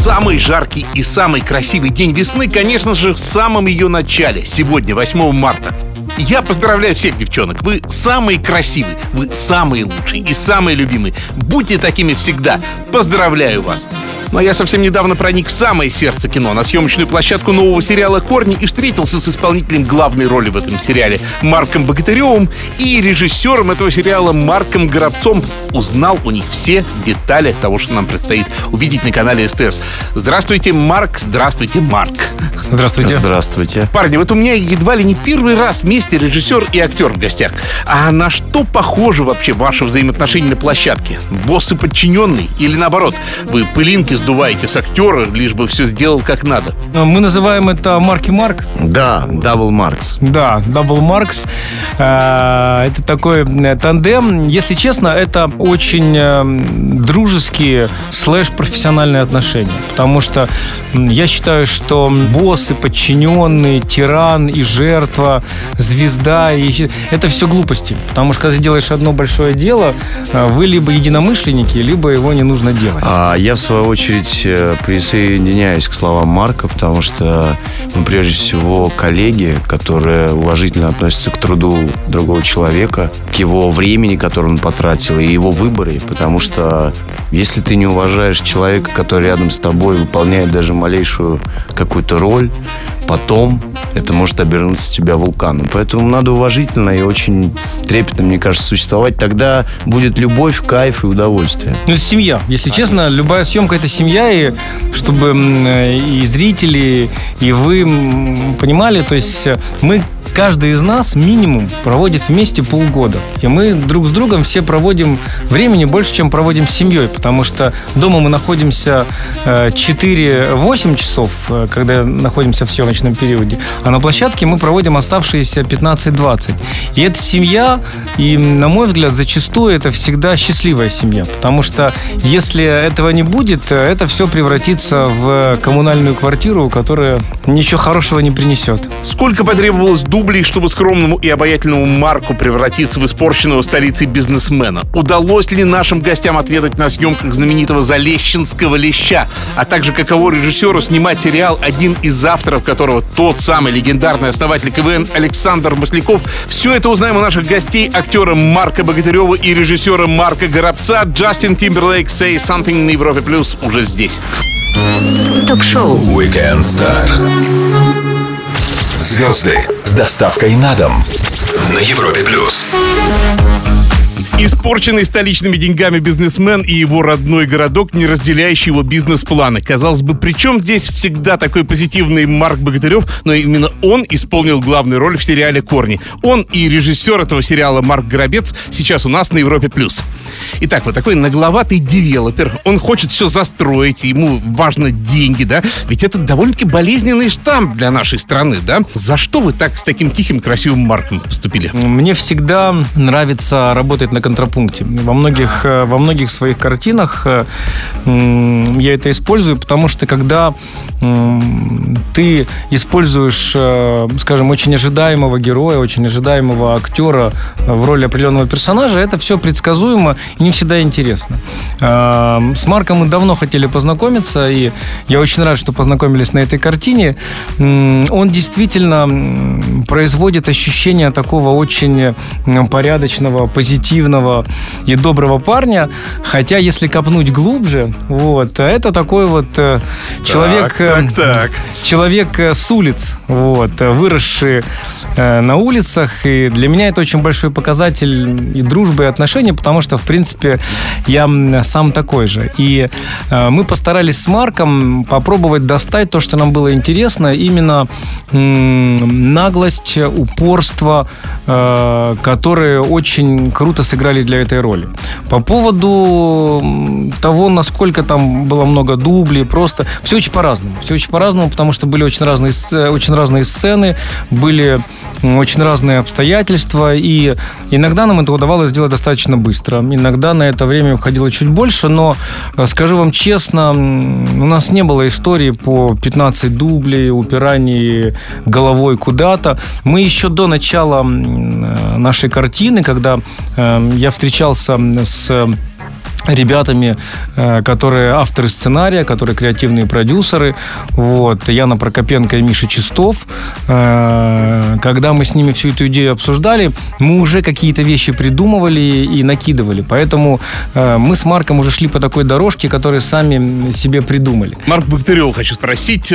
Самый жаркий и самый красивый день весны, конечно же, в самом ее начале, сегодня, 8 марта. Я поздравляю всех девчонок. Вы самые красивые, вы самые лучшие и самые любимые. Будьте такими всегда. Поздравляю вас. Но я совсем недавно проник в самое сердце кино, на съемочную площадку нового сериала «Корни» и встретился с исполнителем главной роли в этом сериале Марком Богатыревым и режиссером этого сериала Марком Горобцом. Узнал у них все детали того, что нам предстоит увидеть на канале СТС. Здравствуйте, Марк. Здравствуйте, Марк. Здравствуйте. Здравствуйте. Парни, вот у меня едва ли не первый раз вместе режиссер и актер в гостях. А на что похожи вообще ваши взаимоотношения на площадке? Босс и подчиненный? Или наоборот, вы пылинки сдуваете с актера, лишь бы все сделал как надо? Мы называем это Марк и Марк. Да, Double Marks. Да, Double Marks. Э, это такой э, тандем. Если честно, это очень э, дружеские слэш-профессиональные отношения. Потому что я считаю, что босс и подчиненный, тиран и жертва, звезда, и это все глупости. Потому что когда ты делаешь одно большое дело, вы либо единомышленники, либо его не нужно делать. А я, в свою очередь, присоединяюсь к словам Марка, потому что мы, прежде всего, коллеги, которые уважительно относятся к труду другого человека, к его времени, которое он потратил, и его выборе, потому что если ты не уважаешь человека, который рядом с тобой выполняет даже малейшую какую-то роль, потом это может обернуться тебя вулканом. Поэтому надо уважительно и очень трепетно, мне кажется, существовать. Тогда будет любовь, кайф и удовольствие. Ну, это семья. Если честно, любая съемка – это семья, и чтобы и зрители, и вы понимали, то есть мы каждый из нас минимум проводит вместе полгода. И мы друг с другом все проводим времени больше, чем проводим с семьей, потому что дома мы находимся 4-8 э, часов, э, когда находимся в съемочном периоде, а на площадке мы проводим оставшиеся 15-20. И это семья, и, на мой взгляд, зачастую это всегда счастливая семья, потому что если этого не будет, это все превратится в коммунальную квартиру, которая ничего хорошего не принесет. Сколько потребовалось дублей, чтобы скромному и обаятельному Марку превратиться в испорченного столицей бизнесмена? Удалось ли нашим гостям отведать на съемках знаменитого Залещинского леща? А также каково режиссеру снимать сериал, один из авторов которого тот самый легендарный основатель КВН Александр Масляков? Все это узнаем у наших гостей, актера Марка Богатырева и режиссера Марка Горобца. Джастин Тимберлейк «Say Something» на Европе Плюс уже здесь. Ток-шоу Weekend Star. Звезды с доставкой на дом на Европе плюс. Испорченный столичными деньгами бизнесмен и его родной городок, не разделяющий его бизнес-планы. Казалось бы, при чем здесь всегда такой позитивный Марк Богатырев, но именно он исполнил главную роль в сериале «Корни». Он и режиссер этого сериала Марк Горобец сейчас у нас на Европе+. плюс. Итак, вот такой нагловатый девелопер. Он хочет все застроить, ему важно деньги, да? Ведь это довольно-таки болезненный штамп для нашей страны, да? За что вы так с таким тихим, красивым Марком поступили? Мне всегда нравится работать на контрапункте. Во многих, э, во многих своих картинах э, я это использую, потому что когда ты используешь, э, скажем, очень ожидаемого героя, очень ожидаемого актера в роли определенного персонажа, это все предсказуемо и не всегда интересно. С Марком мы давно хотели познакомиться, и я очень рад, что познакомились на этой картине. Он действительно производит ощущение такого очень порядочного, позитивного, умного и доброго парня. Хотя, если копнуть глубже, вот, это такой вот э, человек... Так, так, так. Человек э, с улиц, вот, выросший Э, на улицах. И для меня это очень большой показатель и дружбы, и отношений, потому что, в принципе, я сам такой же. И э, мы постарались с Марком попробовать достать то, что нам было интересно, именно наглость, упорство, э, которые очень круто сыграли для этой роли. По поводу того, насколько там было много дублей, просто все очень по-разному. Все очень по-разному, потому что были очень разные, очень разные сцены, были очень разные обстоятельства, и иногда нам это удавалось сделать достаточно быстро. Иногда на это время уходило чуть больше, но, э, скажу вам честно, у нас не было истории по 15 дублей, упираний головой куда-то. Мы еще до начала э, нашей картины, когда э, я встречался с ребятами, э, которые авторы сценария, которые креативные продюсеры. Вот. Яна Прокопенко и Миша Чистов. Э, когда мы с ними всю эту идею обсуждали, мы уже какие-то вещи придумывали и накидывали. Поэтому э, мы с Марком уже шли по такой дорожке, которую сами себе придумали. Марк Бактерев, хочу спросить.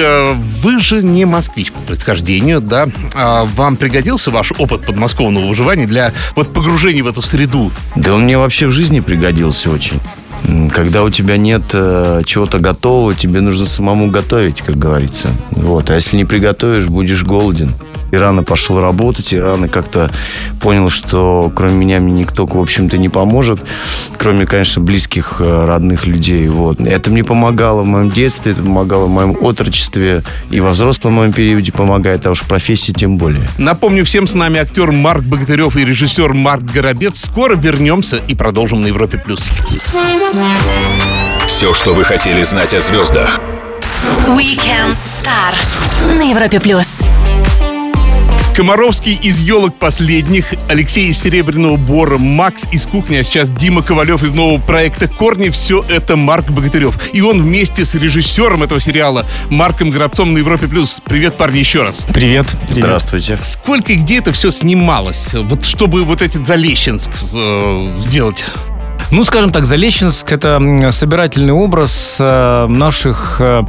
Вы же не москвич по происхождению, да? А вам пригодился ваш опыт подмосковного выживания для вот погружения в эту среду? Да он мне вообще в жизни пригодился очень. Когда у тебя нет э, чего-то готового, тебе нужно самому готовить, как говорится. Вот. А если не приготовишь, будешь голоден. И рано пошел работать, и рано как-то понял, что кроме меня мне никто, в общем-то, не поможет. Кроме, конечно, близких, э, родных людей. Вот. Это мне помогало в моем детстве, это помогало в моем отрочестве. И во взрослом моем периоде помогает, а уж в профессии тем более. Напомню, всем с нами актер Марк Богатырев и режиссер Марк Горобец. Скоро вернемся и продолжим на Европе+. плюс. Все, что вы хотели знать о звездах. Weekend Star на Европе+. плюс. Комаровский из «Елок последних», Алексей из «Серебряного бора», Макс из «Кухни», а сейчас Дима Ковалев из нового проекта «Корни». Все это Марк Богатырев. И он вместе с режиссером этого сериала Марком Грабцом на Европе+. плюс. Привет, парни, еще раз. Привет. Здравствуйте. Сколько и где это все снималось? Вот чтобы вот этот Залещенск э, сделать? Ну, скажем так, Залещинск – это собирательный образ э, наших э,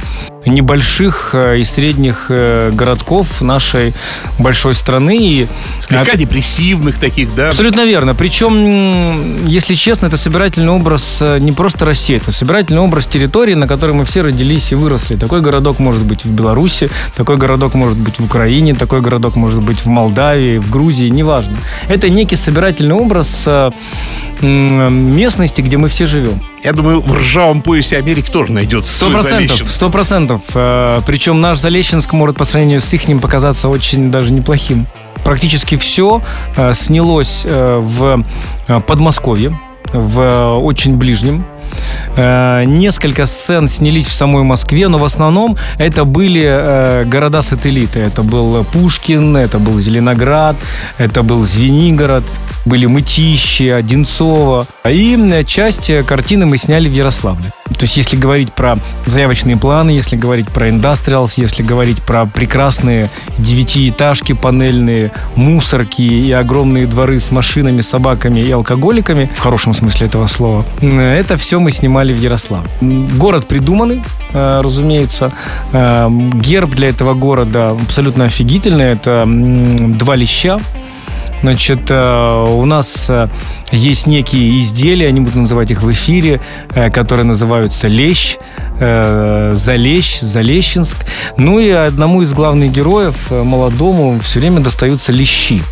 небольших э, и средних городков нашей большой страны. И, Слегка а, депрессивных таких, да? Абсолютно верно. Причем, если честно, это собирательный образ не просто России, это собирательный образ территории, на которой мы все родились и выросли. Такой городок может быть в Беларуси, такой городок может быть в Украине, такой городок может быть в Молдавии, в Грузии, неважно. Это некий собирательный образ местности, где мы все живем. Я думаю, в ржавом поясе Америки тоже найдется Сто процентов, сто процентов. Э, Причем наш Залещинск может по сравнению с их показаться очень даже неплохим. Практически все э, снялось э, в Подмосковье, в очень ближнем Несколько сцен снялись в самой Москве, но в основном это были города-сателлиты. Это был Пушкин, это был Зеленоград, это был Звенигород были Мытищи, Одинцово. И часть картины мы сняли в Ярославле. То есть, если говорить про заявочные планы, если говорить про индастриалс, если говорить про прекрасные девятиэтажки панельные, мусорки и огромные дворы с машинами, собаками и алкоголиками, в хорошем смысле этого слова, это все мы снимали в Ярославле. Город придуманный, э, разумеется. Э, герб для этого города абсолютно офигительный. Это два леща, Значит, э, у нас э, есть некие изделия, они будут называть их в эфире, э, которые называются лещ, залещ, залещинск. Ну и одному из главных героев, молодому, все время достаются лещи.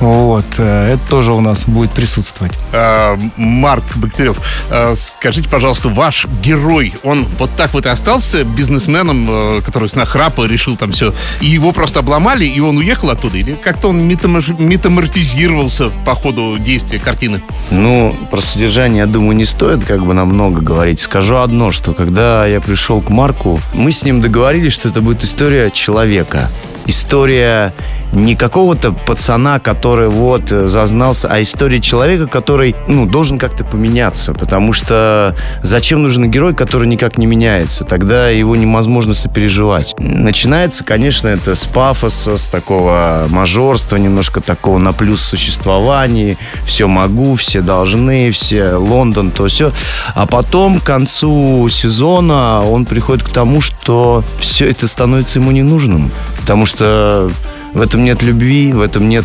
Вот, э, это тоже у нас будет присутствовать. А, Марк Бактерев, а, скажите, пожалуйста, ваш герой, он вот так вот и остался бизнесменом, э, который с нахрапа решил там все, и его просто обломали, и он уехал оттуда? Или как-то он метаморфизировался по ходу действия картины? Ну, про содержание, я думаю, не стоит как бы нам много говорить. Скажу одно, что когда я пришел к Марку, мы с ним договорились, что это будет история человека. История не какого-то пацана, который вот э, зазнался, а история человека, который, ну, должен как-то поменяться, потому что зачем нужен герой, который никак не меняется? Тогда его невозможно сопереживать. Начинается, конечно, это с пафоса, с такого мажорства, немножко такого на плюс существования, все могу, все должны, все Лондон, то все. А потом к концу сезона он приходит к тому, что все это становится ему ненужным, потому что в этом нет любви, в этом нет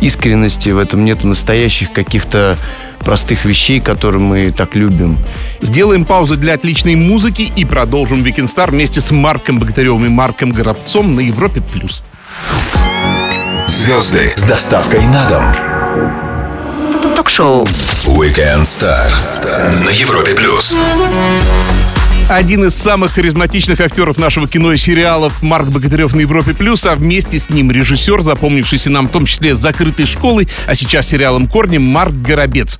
искренности, в этом нет настоящих каких-то простых вещей, которые мы так любим. Сделаем паузу для отличной музыки и продолжим Weekend Star вместе с Марком Богатыревым и Марком Горобцом на Европе+. плюс. Звезды с доставкой на дом. Ток-шоу Weekend Star на Европе+. плюс. Один из самых харизматичных актеров нашего кино и сериалов Марк Богатырев на Европе Плюс, а вместе с ним режиссер, запомнившийся нам в том числе «Закрытой школой», а сейчас сериалом «Корни» Марк Горобец.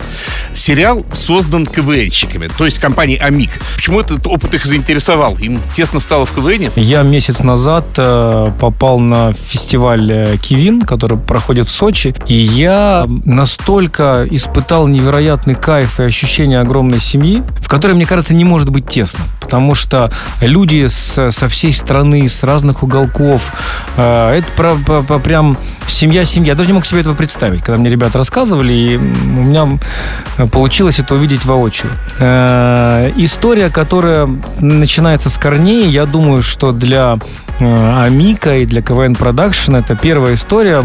Сериал создан КВНщиками, то есть компанией «Амик». Почему этот опыт их заинтересовал? Им тесно стало в КВНе? Я месяц назад э, попал на фестиваль э, Кивин, который проходит в Сочи, и я настолько испытал невероятный кайф и ощущение огромной семьи, в которой, мне кажется, не может быть тесно потому что люди с, со всей страны, с разных уголков, э, это про, про, про, прям семья-семья. Я даже не мог себе этого представить, когда мне ребята рассказывали, и у меня получилось это увидеть воочию. Э, история, которая начинается с корней, я думаю, что для АМиКа и для КВН Продакшн это первая история,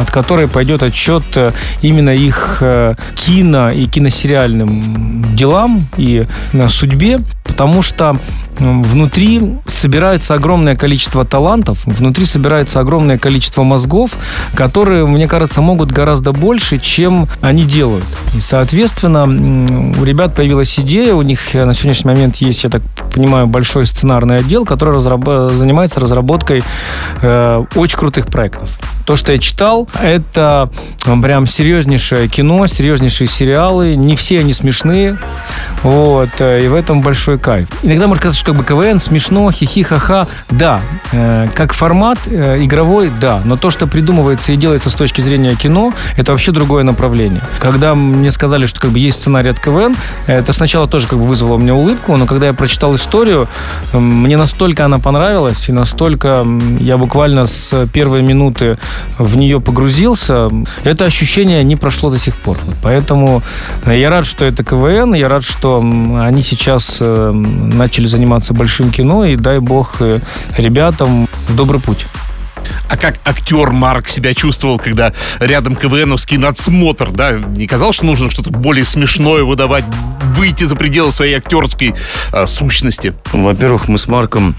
от которой пойдет отсчет э, именно их э, кино и киносериальным делам и судьбе потому что внутри собирается огромное количество талантов, внутри собирается огромное количество мозгов, которые, мне кажется, могут гораздо больше, чем они делают. И, соответственно, у ребят появилась идея, у них на сегодняшний момент есть, я так понимаю, большой сценарный отдел, который разраб- занимается разработкой э, очень крутых проектов. То, что я читал, это прям серьезнейшее кино, серьезнейшие сериалы. Не все они смешные. Вот. Э, и в этом большой кайф. Иногда может казаться, что как бы КВН смешно, хихи-ха-ха. Да. Э, как формат э, игровой, да. Но то, что придумывается и делается с точки зрения кино, это вообще другое направление. Когда мне сказали, что как бы есть сценарий от КВН, это сначала тоже как бы вызвало у меня улыбку, но когда я прочитал историю, мне настолько она понравилась, и настолько я буквально с первой минуты в нее погрузился, это ощущение не прошло до сих пор. Поэтому я рад, что это КВН, я рад, что они сейчас э, начали заниматься большим кино, и дай бог э, ребятам добрый путь. А как актер Марк себя чувствовал, когда рядом КВНовский надсмотр, да? Не казалось, что нужно что-то более смешное выдавать, выйти за пределы своей актерской а, сущности? Во-первых, мы с Марком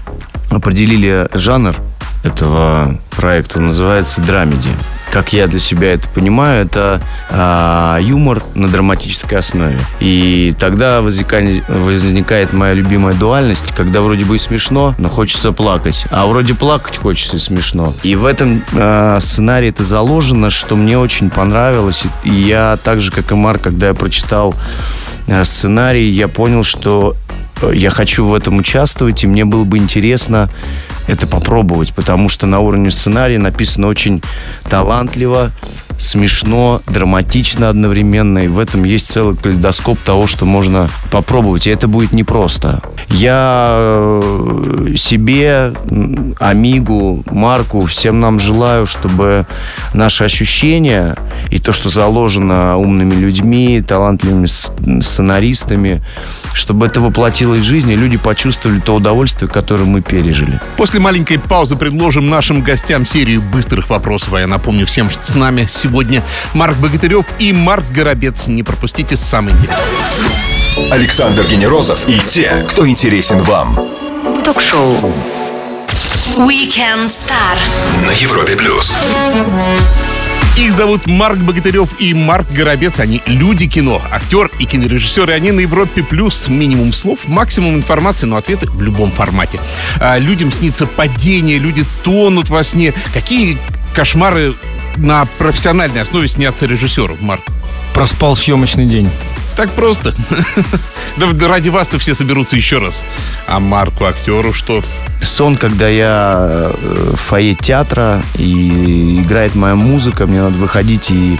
определили жанр этого проекта. Называется «Драмеди». Как я для себя это понимаю, это а, юмор на драматической основе. И тогда возникает, возникает моя любимая дуальность, когда вроде бы и смешно, но хочется плакать. А вроде плакать хочется и смешно. И в этом а, сценарии это заложено, что мне очень понравилось. И я так же, как и Марк, когда я прочитал а, сценарий, я понял, что я хочу в этом участвовать, и мне было бы интересно это попробовать, потому что на уровне сценария написано очень талантливо, смешно, драматично одновременно, и в этом есть целый калейдоскоп того, что можно попробовать, и это будет непросто. Я э, себе, Амигу, Марку, всем нам желаю, чтобы наши ощущения и то, что заложено умными людьми, талантливыми сценаристами, чтобы это воплотилось в жизнь, и люди почувствовали то удовольствие, которое мы пережили. После маленькой паузы предложим нашим гостям серию быстрых вопросов. А я напомню всем, что с нами сегодня Марк Богатырев и Марк Горобец. Не пропустите самое интересное. Александр Генерозов и те, кто интересен вам. Ток-шоу Weekend Star На Европе Плюс. Их зовут Марк Богатырев и Марк Горобец. Они люди кино, актер и кинорежиссер. И они на Европе плюс минимум слов, максимум информации, но ответы в любом формате. А, людям снится падение, люди тонут во сне. Какие кошмары на профессиональной основе снятся режиссеру, Марк? Проспал съемочный день. Так просто. Да ради вас-то все соберутся еще раз. А Марку, актеру, что? Сон, когда я э, в фойе театра и играет моя музыка, мне надо выходить и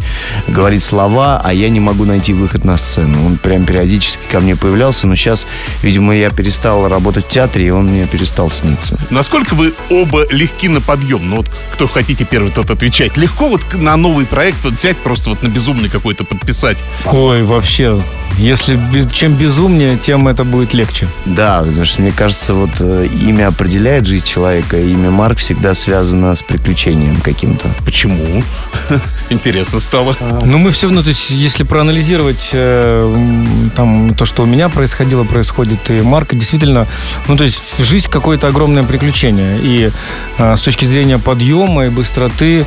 говорить слова, а я не могу найти выход на сцену. Он прям периодически ко мне появлялся, но сейчас, видимо, я перестал работать в театре, и он мне перестал сниться. Насколько вы оба легки на подъем? Ну вот кто хотите первый, тот отвечать. Легко вот на новый проект вот взять, просто вот на безумный какой-то подписать? Ой, вообще, если чем безумнее, тем это будет легче. Да, потому что мне кажется, вот э, имя определяет жизнь человека. Имя Марк всегда связано с приключением каким-то. Почему? Интересно стало. Ну, мы все равно, то есть, если проанализировать э, там то, что у меня происходило, происходит и Марка, действительно, ну, то есть, жизнь какое-то огромное приключение. И э, с точки зрения подъема и быстроты,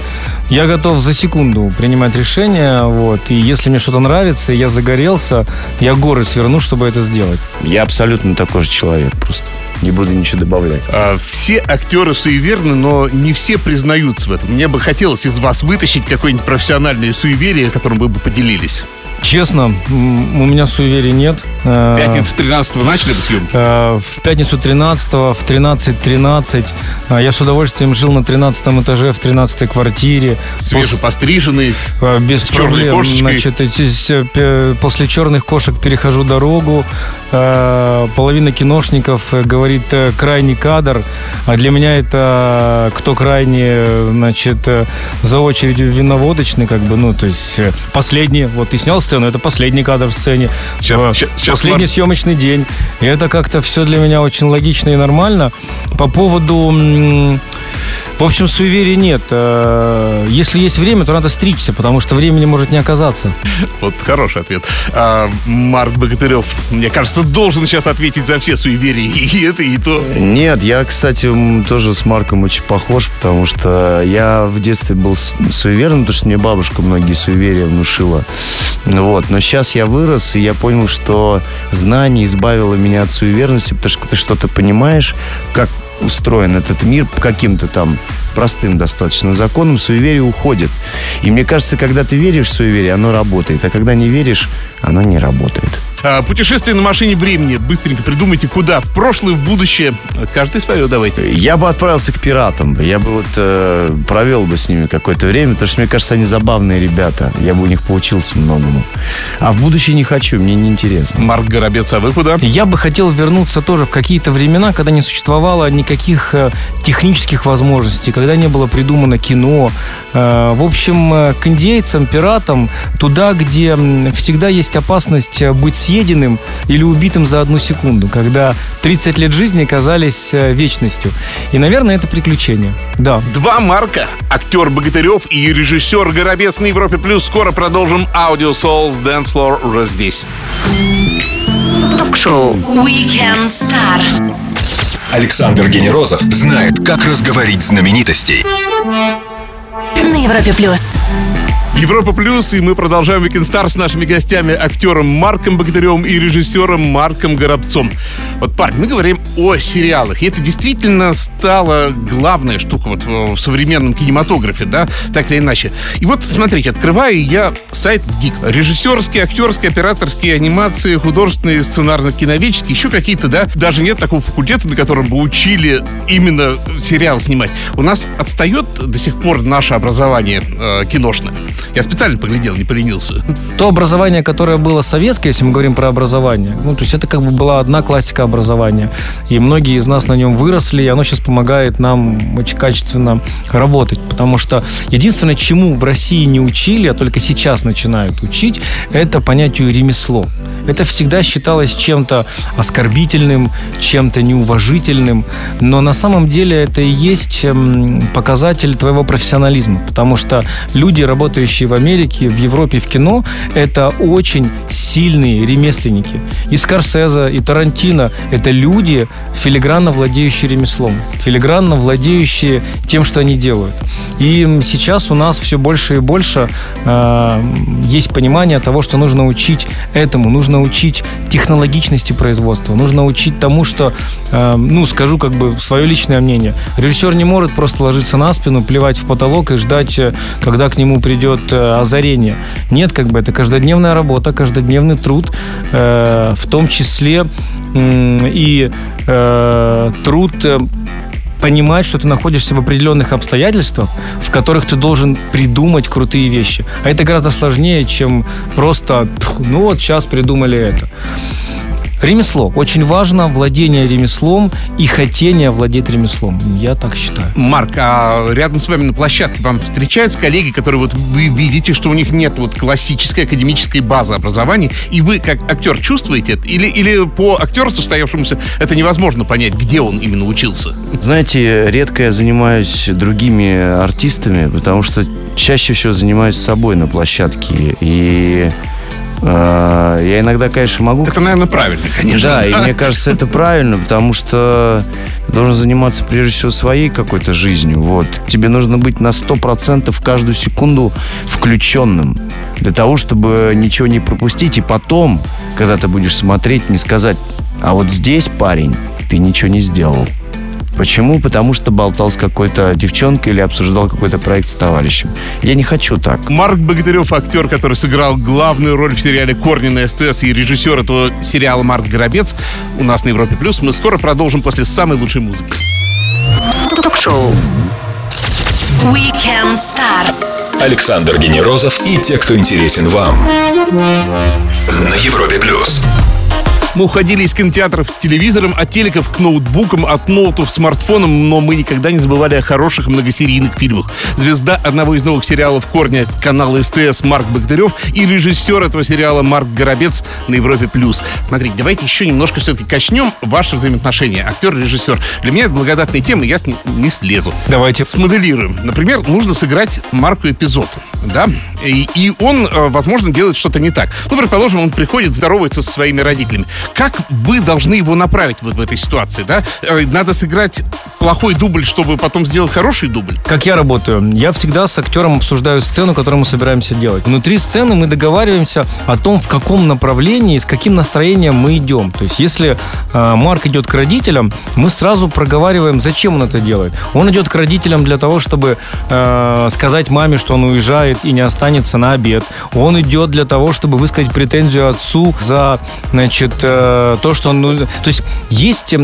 я готов за секунду принимать решение, вот. И если мне что-то нравится, я загорелся, я горы сверну, чтобы это сделать. Я абсолютно такой же человек просто. Не буду ничего добавлять. А, все актеры суеверны, но не все признаются в этом. Мне бы хотелось из вас вытащить какое-нибудь профессиональное суеверие, которым вы бы поделились. Честно, у меня суеверий нет. Э, Пятницу 13 начали бы съемки? э, В пятницу 13 в 13.13 э, я с удовольствием жил на 13 этаже в 13 квартире. Свежепостриженный. Без С проблем. Значит, после черных кошек перехожу дорогу. Э, Половина киношников э, говорит э, крайний кадр. А для меня это кто крайний, значит, за очередью виноводочный, как бы, ну, то есть последний. Вот ты снял сцену, это последний кадр в сцене. Э, щас- щас Последний Марк- съемочный день. И это как-то все для меня очень логично и нормально. По поводу... В общем, суеверий нет. Э, Если есть время, то надо стричься, потому что времени может не оказаться. Вот хороший ответ. А, Марк Богатырев, мне кажется, должен сейчас ответить за все суеверия. И это, и то. Нет, я, кстати, тоже с Марком очень похож, потому что я в детстве был суеверным, потому что мне бабушка многие суеверия внушила. Вот. Но сейчас я вырос, и я понял, что знание избавило меня от суеверности, потому что ты что-то понимаешь, как устроен этот мир каким-то там простым достаточно законам, суеверие уходит. И мне кажется, когда ты веришь в суеверие, оно работает, а когда не веришь, оно не работает. А, Путешествие на машине времени. Быстренько придумайте, куда. В прошлое, в будущее. Каждый свое давайте. Я бы отправился к пиратам. Я бы вот э, провел бы с ними какое-то время, потому что мне кажется, они забавные ребята. Я бы у них поучился многому. А в будущее не хочу, мне неинтересно. Марк Горобец, а вы куда? Я бы хотел вернуться тоже в какие-то времена, когда не существовало никаких э, технических возможностей, когда не было придумано кино. Э, В общем, э, к индейцам, пиратам, туда, где всегда есть опасность быть съеденным или убитым за одну секунду, когда 30 лет жизни казались э, вечностью. И, наверное, это приключение. Да. Два Марка. Актер Богатырев и режиссер Горобец на Европе Плюс. Скоро продолжим Audio Souls Dance Floor уже здесь. Ток-шоу Weekend Star. Александр Генерозов знает, как разговорить знаменитостей. На Европе плюс. Европа Плюс, и мы продолжаем Weekend Star с нашими гостями, актером Марком Богатыревым и режиссером Марком Горобцом. Вот, парень, мы говорим о сериалах, и это действительно стала главная штука вот в современном кинематографе, да, так или иначе. И вот, смотрите, открываю я сайт ГИК. Режиссерские, актерские, операторские, анимации, художественные, сценарно-киноведческие, еще какие-то, да. Даже нет такого факультета, на котором бы учили именно сериал снимать. У нас отстает до сих пор наше образование э, киношное. Я специально поглядел, не поленился. То образование, которое было советское, если мы говорим про образование, ну, то есть это как бы была одна классика образования. И многие из нас на нем выросли, и оно сейчас помогает нам очень качественно работать. Потому что единственное, чему в России не учили, а только сейчас начинают учить, это понятию ремесло. Это всегда считалось чем-то оскорбительным, чем-то неуважительным, но на самом деле это и есть эм, показатель твоего профессионализма, потому что люди, работающие в Америке, в Европе, в кино, это очень сильные ремесленники. И Скорсезе, и Тарантино – это люди, филигранно владеющие ремеслом, филигранно владеющие тем, что они делают. И сейчас у нас все больше и больше э, есть понимание того, что нужно учить этому, нужно учить технологичности производства, нужно учить тому, что, э, ну, скажу как бы свое личное мнение. Режиссер не может просто ложиться на спину, плевать в потолок и ждать, э, когда к нему придет э, озарение. Нет, как бы это каждодневная работа, каждодневный труд, э, в том числе м, и э, труд э, понимать, что ты находишься в определенных обстоятельствах, в которых ты должен придумать крутые вещи. А это гораздо сложнее, чем просто, «Тьфу, ну вот сейчас придумали это. Ремесло. Очень важно владение ремеслом и хотение владеть ремеслом. Я так считаю. Марк, а рядом с вами на площадке вам встречаются коллеги, которые вот вы видите, что у них нет вот классической академической базы образования, и вы как актер чувствуете это? Или, или по актеру состоявшемуся это невозможно понять, где он именно учился? Знаете, редко я занимаюсь другими артистами, потому что чаще всего занимаюсь собой на площадке. И Я иногда, конечно, могу... Это, наверное, правильно, конечно. Да, и мне кажется, это правильно, потому что должен заниматься прежде всего своей какой-то жизнью. Вот. Тебе нужно быть на 100% каждую секунду включенным для того, чтобы ничего не пропустить. И потом, когда ты будешь смотреть, не сказать, а вот здесь, парень, ты ничего не сделал. Почему? Потому что болтал с какой-то девчонкой или обсуждал какой-то проект с товарищем. Я не хочу так. Марк Богатырев, актер, который сыграл главную роль в сериале «Корни» на СТС и режиссер этого сериала Марк Горобец у нас на Европе+. плюс. Мы скоро продолжим после самой лучшей музыки. Ток-шоу. Weekend Star. Александр Генерозов и те, кто интересен вам. На Европе плюс. Мы уходили из кинотеатров к телевизорам, от телеков к ноутбукам, от ноутов к смартфонам, но мы никогда не забывали о хороших многосерийных фильмах. Звезда одного из новых сериалов «Корня» канала СТС Марк Богатырев и режиссер этого сериала Марк Горобец на Европе+. плюс. Смотрите, давайте еще немножко все-таки качнем ваши взаимоотношения. Актер, режиссер. Для меня это благодатная тема, я с ней не слезу. Давайте. Смоделируем. Например, нужно сыграть Марку эпизод, да? И, и он, э, возможно, делает что-то не так. Ну, предположим, он приходит, здоровается со своими родителями. Как вы должны его направить вот в этой ситуации, да? Э, Надо сыграть плохой дубль, чтобы потом сделать хороший дубль. Как я работаю? Я всегда с актером обсуждаю сцену, которую мы собираемся делать. Внутри сцены мы договариваемся о том, в каком направлении, с каким настроением мы идем. То есть, если э, Марк идет к родителям, мы сразу проговариваем, зачем он это делает. Он идет к родителям для того, чтобы э, сказать маме, что он уезжает и не останется на обед. Он идет для того, чтобы высказать претензию отцу за, значит, э, то, что он... ну, то есть, есть э,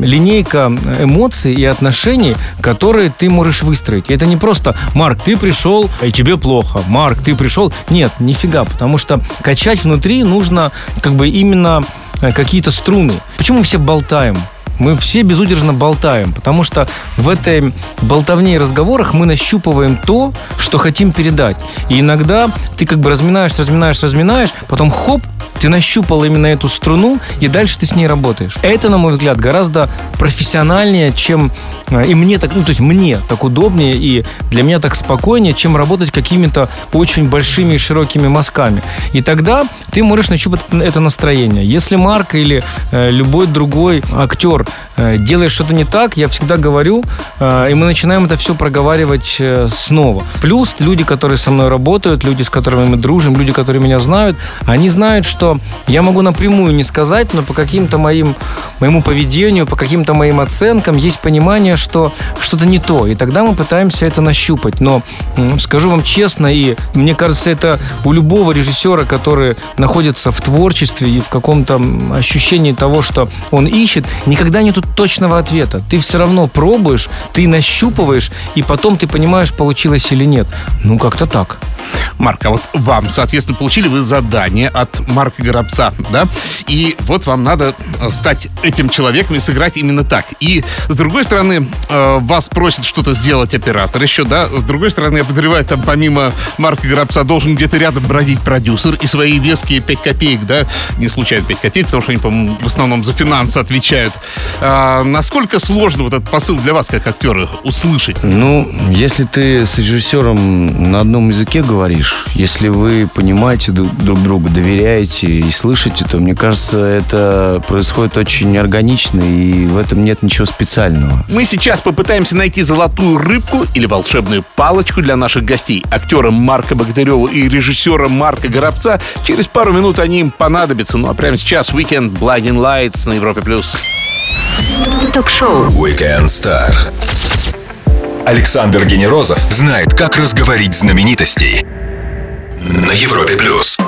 линейка эмоций и отношений, которые ты можешь выстроить. И это не просто, Марк, ты пришел, и тебе плохо. Марк, ты пришел. Нет, нифига, потому что качать внутри нужно как бы именно э, какие-то струны. Почему мы все болтаем? Мы все безудержно болтаем, потому что в этой болтовне и разговорах мы нащупываем то, что хотим передать. И иногда ты как бы разминаешь, разминаешь, разминаешь, потом хоп, ты нащупал именно эту струну, и дальше ты с ней работаешь. Это, на мой взгляд, гораздо профессиональнее, чем... э, И мне так, ну, то есть мне так удобнее, и для меня так спокойнее, чем работать какими-то очень большими и широкими мазками. И тогда ты можешь нащупать это- настроение. Если Марк или э, любой другой актер э, делает что-то не так, я всегда говорю, э, и мы начинаем это все проговаривать э, снова. Плюс люди, которые со мной работают, люди, с которыми мы дружим, люди, которые меня знают, они знают, что я могу напрямую не сказать, но по каким-то моим, моему поведению, по каким-то моим оценкам есть понимание, что что-то не то. И тогда мы пытаемся это нащупать. Но скажу вам честно, и мне кажется, это у любого режиссера, который находится в творчестве и в каком-то ощущении того, что он ищет, никогда нету точного ответа. Ты все равно пробуешь, ты нащупываешь, и потом ты понимаешь, получилось или нет. Ну, как-то так. Марк, а вот вам, соответственно, получили вы задание от Марка Горобца, да? И вот вам надо э, стать этим человеком и сыграть именно так. И, с другой стороны, э, вас просит что-то сделать оператор еще, да? С другой стороны, я подозреваю, там помимо Марка Горобца должен где-то рядом бродить продюсер и свои веские 5 копеек, да? Не случайно 5 копеек, потому что они, по-моему, в основном за финансы отвечают. А, насколько сложно вот этот посыл для вас, как актера, услышать? Ну, если ты с режиссером на одном языке говоришь, если вы понимаете друг друг друга, доверяете и слышите, то, мне кажется, это происходит очень органично, и в этом нет ничего специального. Мы сейчас попытаемся найти золотую рыбку или волшебную палочку для наших гостей. Актера Марка Богатырева и режиссера Марка Горобца. Через пару минут они им понадобятся. Ну а прямо сейчас Weekend Blinding Lights на Европе+. плюс. Ток-шоу. Weekend Star. Александр Генерозов знает, как разговорить знаменитостей. На Европе плюс.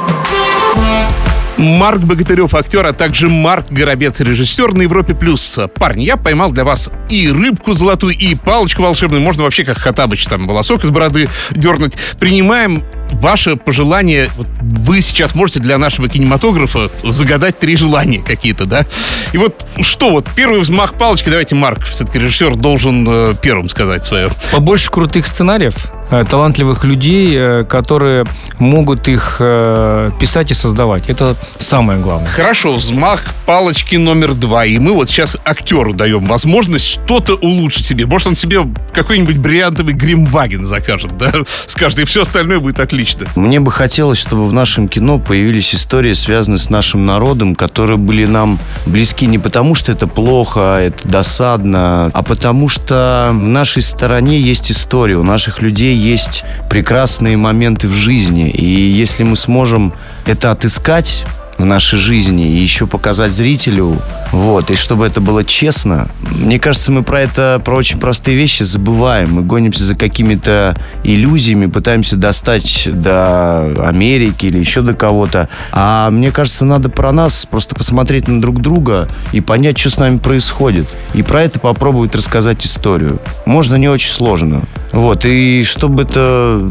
Марк Богатырев, актер, а также Марк Горобец, режиссер на Европе+. плюс. Парни, я поймал для вас и рыбку золотую, и палочку волшебную. Можно вообще как Хатабыч, там, волосок из бороды дернуть. Принимаем ваше пожелание. Вот вы сейчас можете для нашего кинематографа загадать три желания какие-то, да? И вот что вот, первый взмах палочки, давайте Марк, все-таки режиссер должен э, первым сказать свое. Побольше крутых сценариев, талантливых людей, э, которые могут их э, писать и создавать. Это самое главное. Хорошо, взмах палочки номер два. И мы вот сейчас актеру даем возможность что-то улучшить себе. Может, он себе какой-нибудь бриллиантовый гримваген закажет, да? Скажет, и все остальное будет отлично. Мне бы хотелось, чтобы в нашем кино появились истории, связанные с нашим народом, которые были нам близки не потому, что это плохо, это досадно, а потому что в нашей стороне есть история, у наших людей есть прекрасные моменты в жизни. И если мы сможем это отыскать, в нашей жизни и еще показать зрителю, вот, и чтобы это было честно. Мне кажется, мы про это, про очень простые вещи забываем. Мы гонимся за какими-то иллюзиями, пытаемся достать до Америки или еще до кого-то. А мне кажется, надо про нас просто посмотреть на друг друга и понять, что с нами происходит. И про это попробовать рассказать историю. Можно не очень сложно. Вот, и чтобы это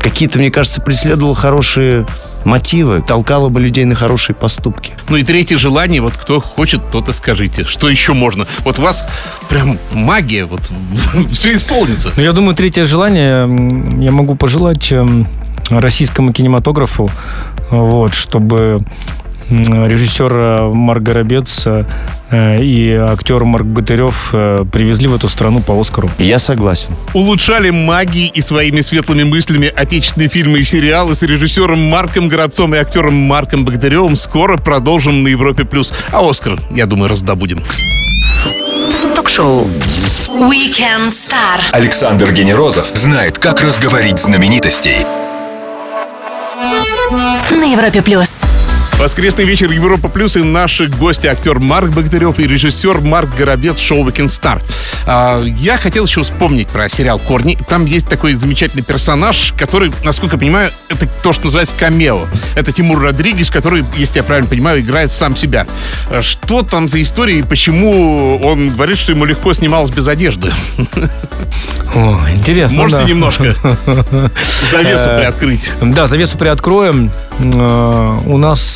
какие-то, мне кажется, преследовало хорошие мотивы, толкало бы людей на хорошие поступки. Ну и третье желание, вот кто хочет, тот и скажите. Что еще можно? Вот у вас прям магия, вот все исполнится. Ну, я думаю, третье желание я могу пожелать эм, российскому кинематографу, вот, чтобы режиссер э, Марк Горобец э, и актер Марк Бытырев э, привезли в эту страну по Оскару. Я согласен. Улучшали магией и своими светлыми мыслями отечественные фильмы и сериалы с режиссером Марком Горобцом и актером Марком Богдаревым. Скоро продолжим на Европе+. плюс. А Оскар, я думаю, раздобудем. Ток-шоу. Weekend Star. Александр Генерозов знает, как разговорить знаменитостей. На Европе плюс. Воскресный вечер Европа Плюс и наши гости актер Марк Богатырев и режиссер Марк Горобец шоу Weekend Star. А, я хотел еще вспомнить про сериал «Корни». Там есть такой замечательный персонаж, который, насколько я понимаю, это то, что называется камео. Это Тимур Родригес, который, если я правильно понимаю, играет сам себя. А Что там за история и почему он говорит, что ему легко снималось без одежды? О, интересно, Можете да. немножко завесу Э, приоткрыть? Да, завесу приоткроем. Э, У нас,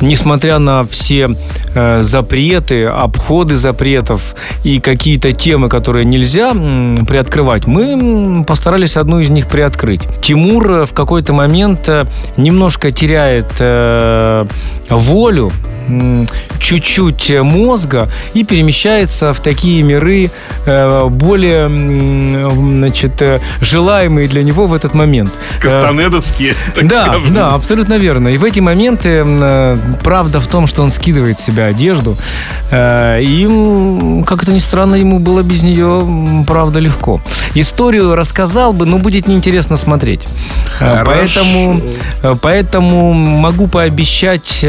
несмотря на все э, запреты, обходы запретов и какие-то темы, которые нельзя м, приоткрывать, мы постарались одну из них приоткрыть. Тимур э, в какой-то момент э, немножко теряет э, волю, чуть-чуть э, мозга и перемещается в такие миры более значит, желаемые для него в этот момент. Кастанедовские, так да, скажем. да, абсолютно верно. И в эти моменты правда в том, что он скидывает с себя одежду. Э, И, м, как это ни странно, ему было без нее, правда, легко. Историю рассказал бы, но будет неинтересно смотреть. Э, Хорошо. Поэтому, э, поэтому могу пообещать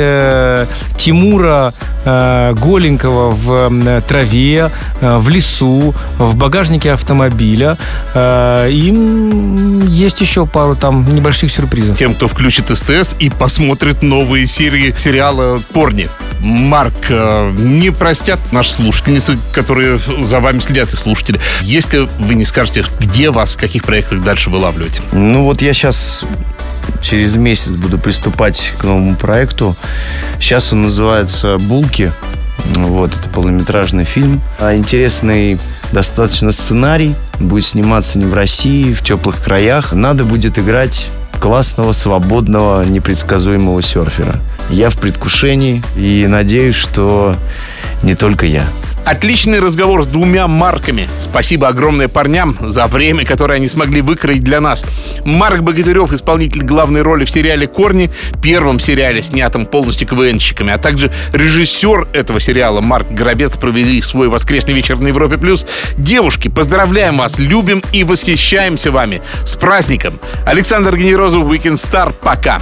Тимура голенького в траве, в лесу, в багажнике автомобиля. И есть еще пару там небольших сюрпризов. тем, кто включит СТС и посмотрит новые серии сериала «Корни». Марк, э, не простят наши слушательницы, которые за вами следят и слушатели, если вы не скажете, где вас, в каких проектах дальше вылавливать. Ну вот я сейчас через месяц буду приступать к новому проекту. Сейчас он называется «Булки». Вот, это полнометражный фильм. А Интересный достаточно сценарий. Будет сниматься не в России, в теплых краях. Надо будет играть классного, свободного, непредсказуемого серфера. Я в предвкушении и надеюсь, что не только я. Отличный разговор с двумя Марками. Спасибо огромное парням за время, которое они смогли выкроить для нас. Марк Богатырев, исполнитель главной роли в сериале «Корни», первом сериале, снятом полностью КВНщиками, а также режиссер этого сериала Марк Горобец провели свой воскресный вечер на Европе+. плюс. Девушки, поздравляем вас, любим и восхищаемся вами. С праздником! Александр Генерозов, Weekend Star. Пока!